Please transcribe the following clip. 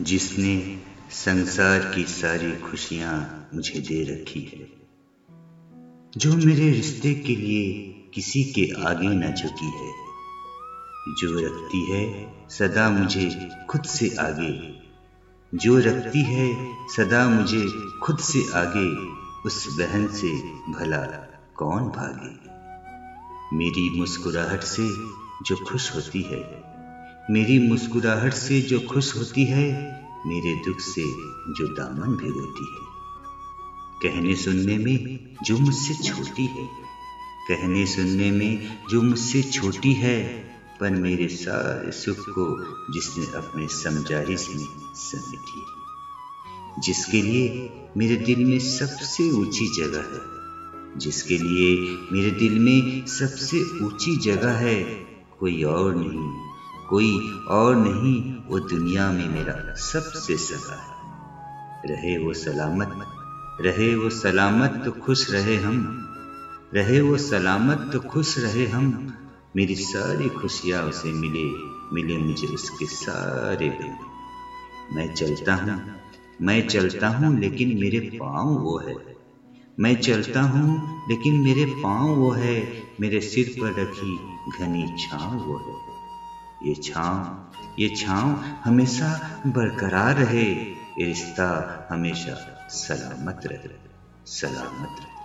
जिसने संसार की सारी खुशियाँ मुझे दे रखी है। जो मेरे रिश्ते के लिए किसी के आगे न झुकी है, जो रखती है सदा मुझे खुद से आगे। जो रखती है सदा मुझे खुद से आगे, उस बहन से भला कौन भागे? मेरी मुस्कुराहट से जो खुश होती है मेरी मुस्कुराहट से जो खुश होती है, मेरे दुख से जो दामन भिगोती है। कहने सुनने में जो मुझसे छोटी है, कहने सुनने में जो मुझसे छोटी है, पर मेरे सारे सुख को जिसने अपने समझाइश में समेटी जिसके लिए मेरे दिल में सबसे ऊँची जगह है, जिसके लिए मेरे दिल में सबसे ऊँची जगह है, कोई और नहीं। कोई और नहीं, वो दुनिया में मेरा सबसे सगा है। रहे वो सलामत, रहे वो सलामत तो खुश रहे हम। रहे वो सलामत तो खुश रहे हम। मेरी सारी खुशियाँ उसे मिले मिले मुझे उसके सारे दिन मैं चलता हूँ, मैं चलता हूँ, लेकिन मेरे पाँव वो है। मैं चलता हूँ, लेकिन मेरे पाँव वो है। मेरे सिर पर रखी घनी छाँव वो है। ये छाँव ये छाँव हमेशा बरकरार रहे। ये रिश्ता हमेशा सलामत रहे। सलामत रहे।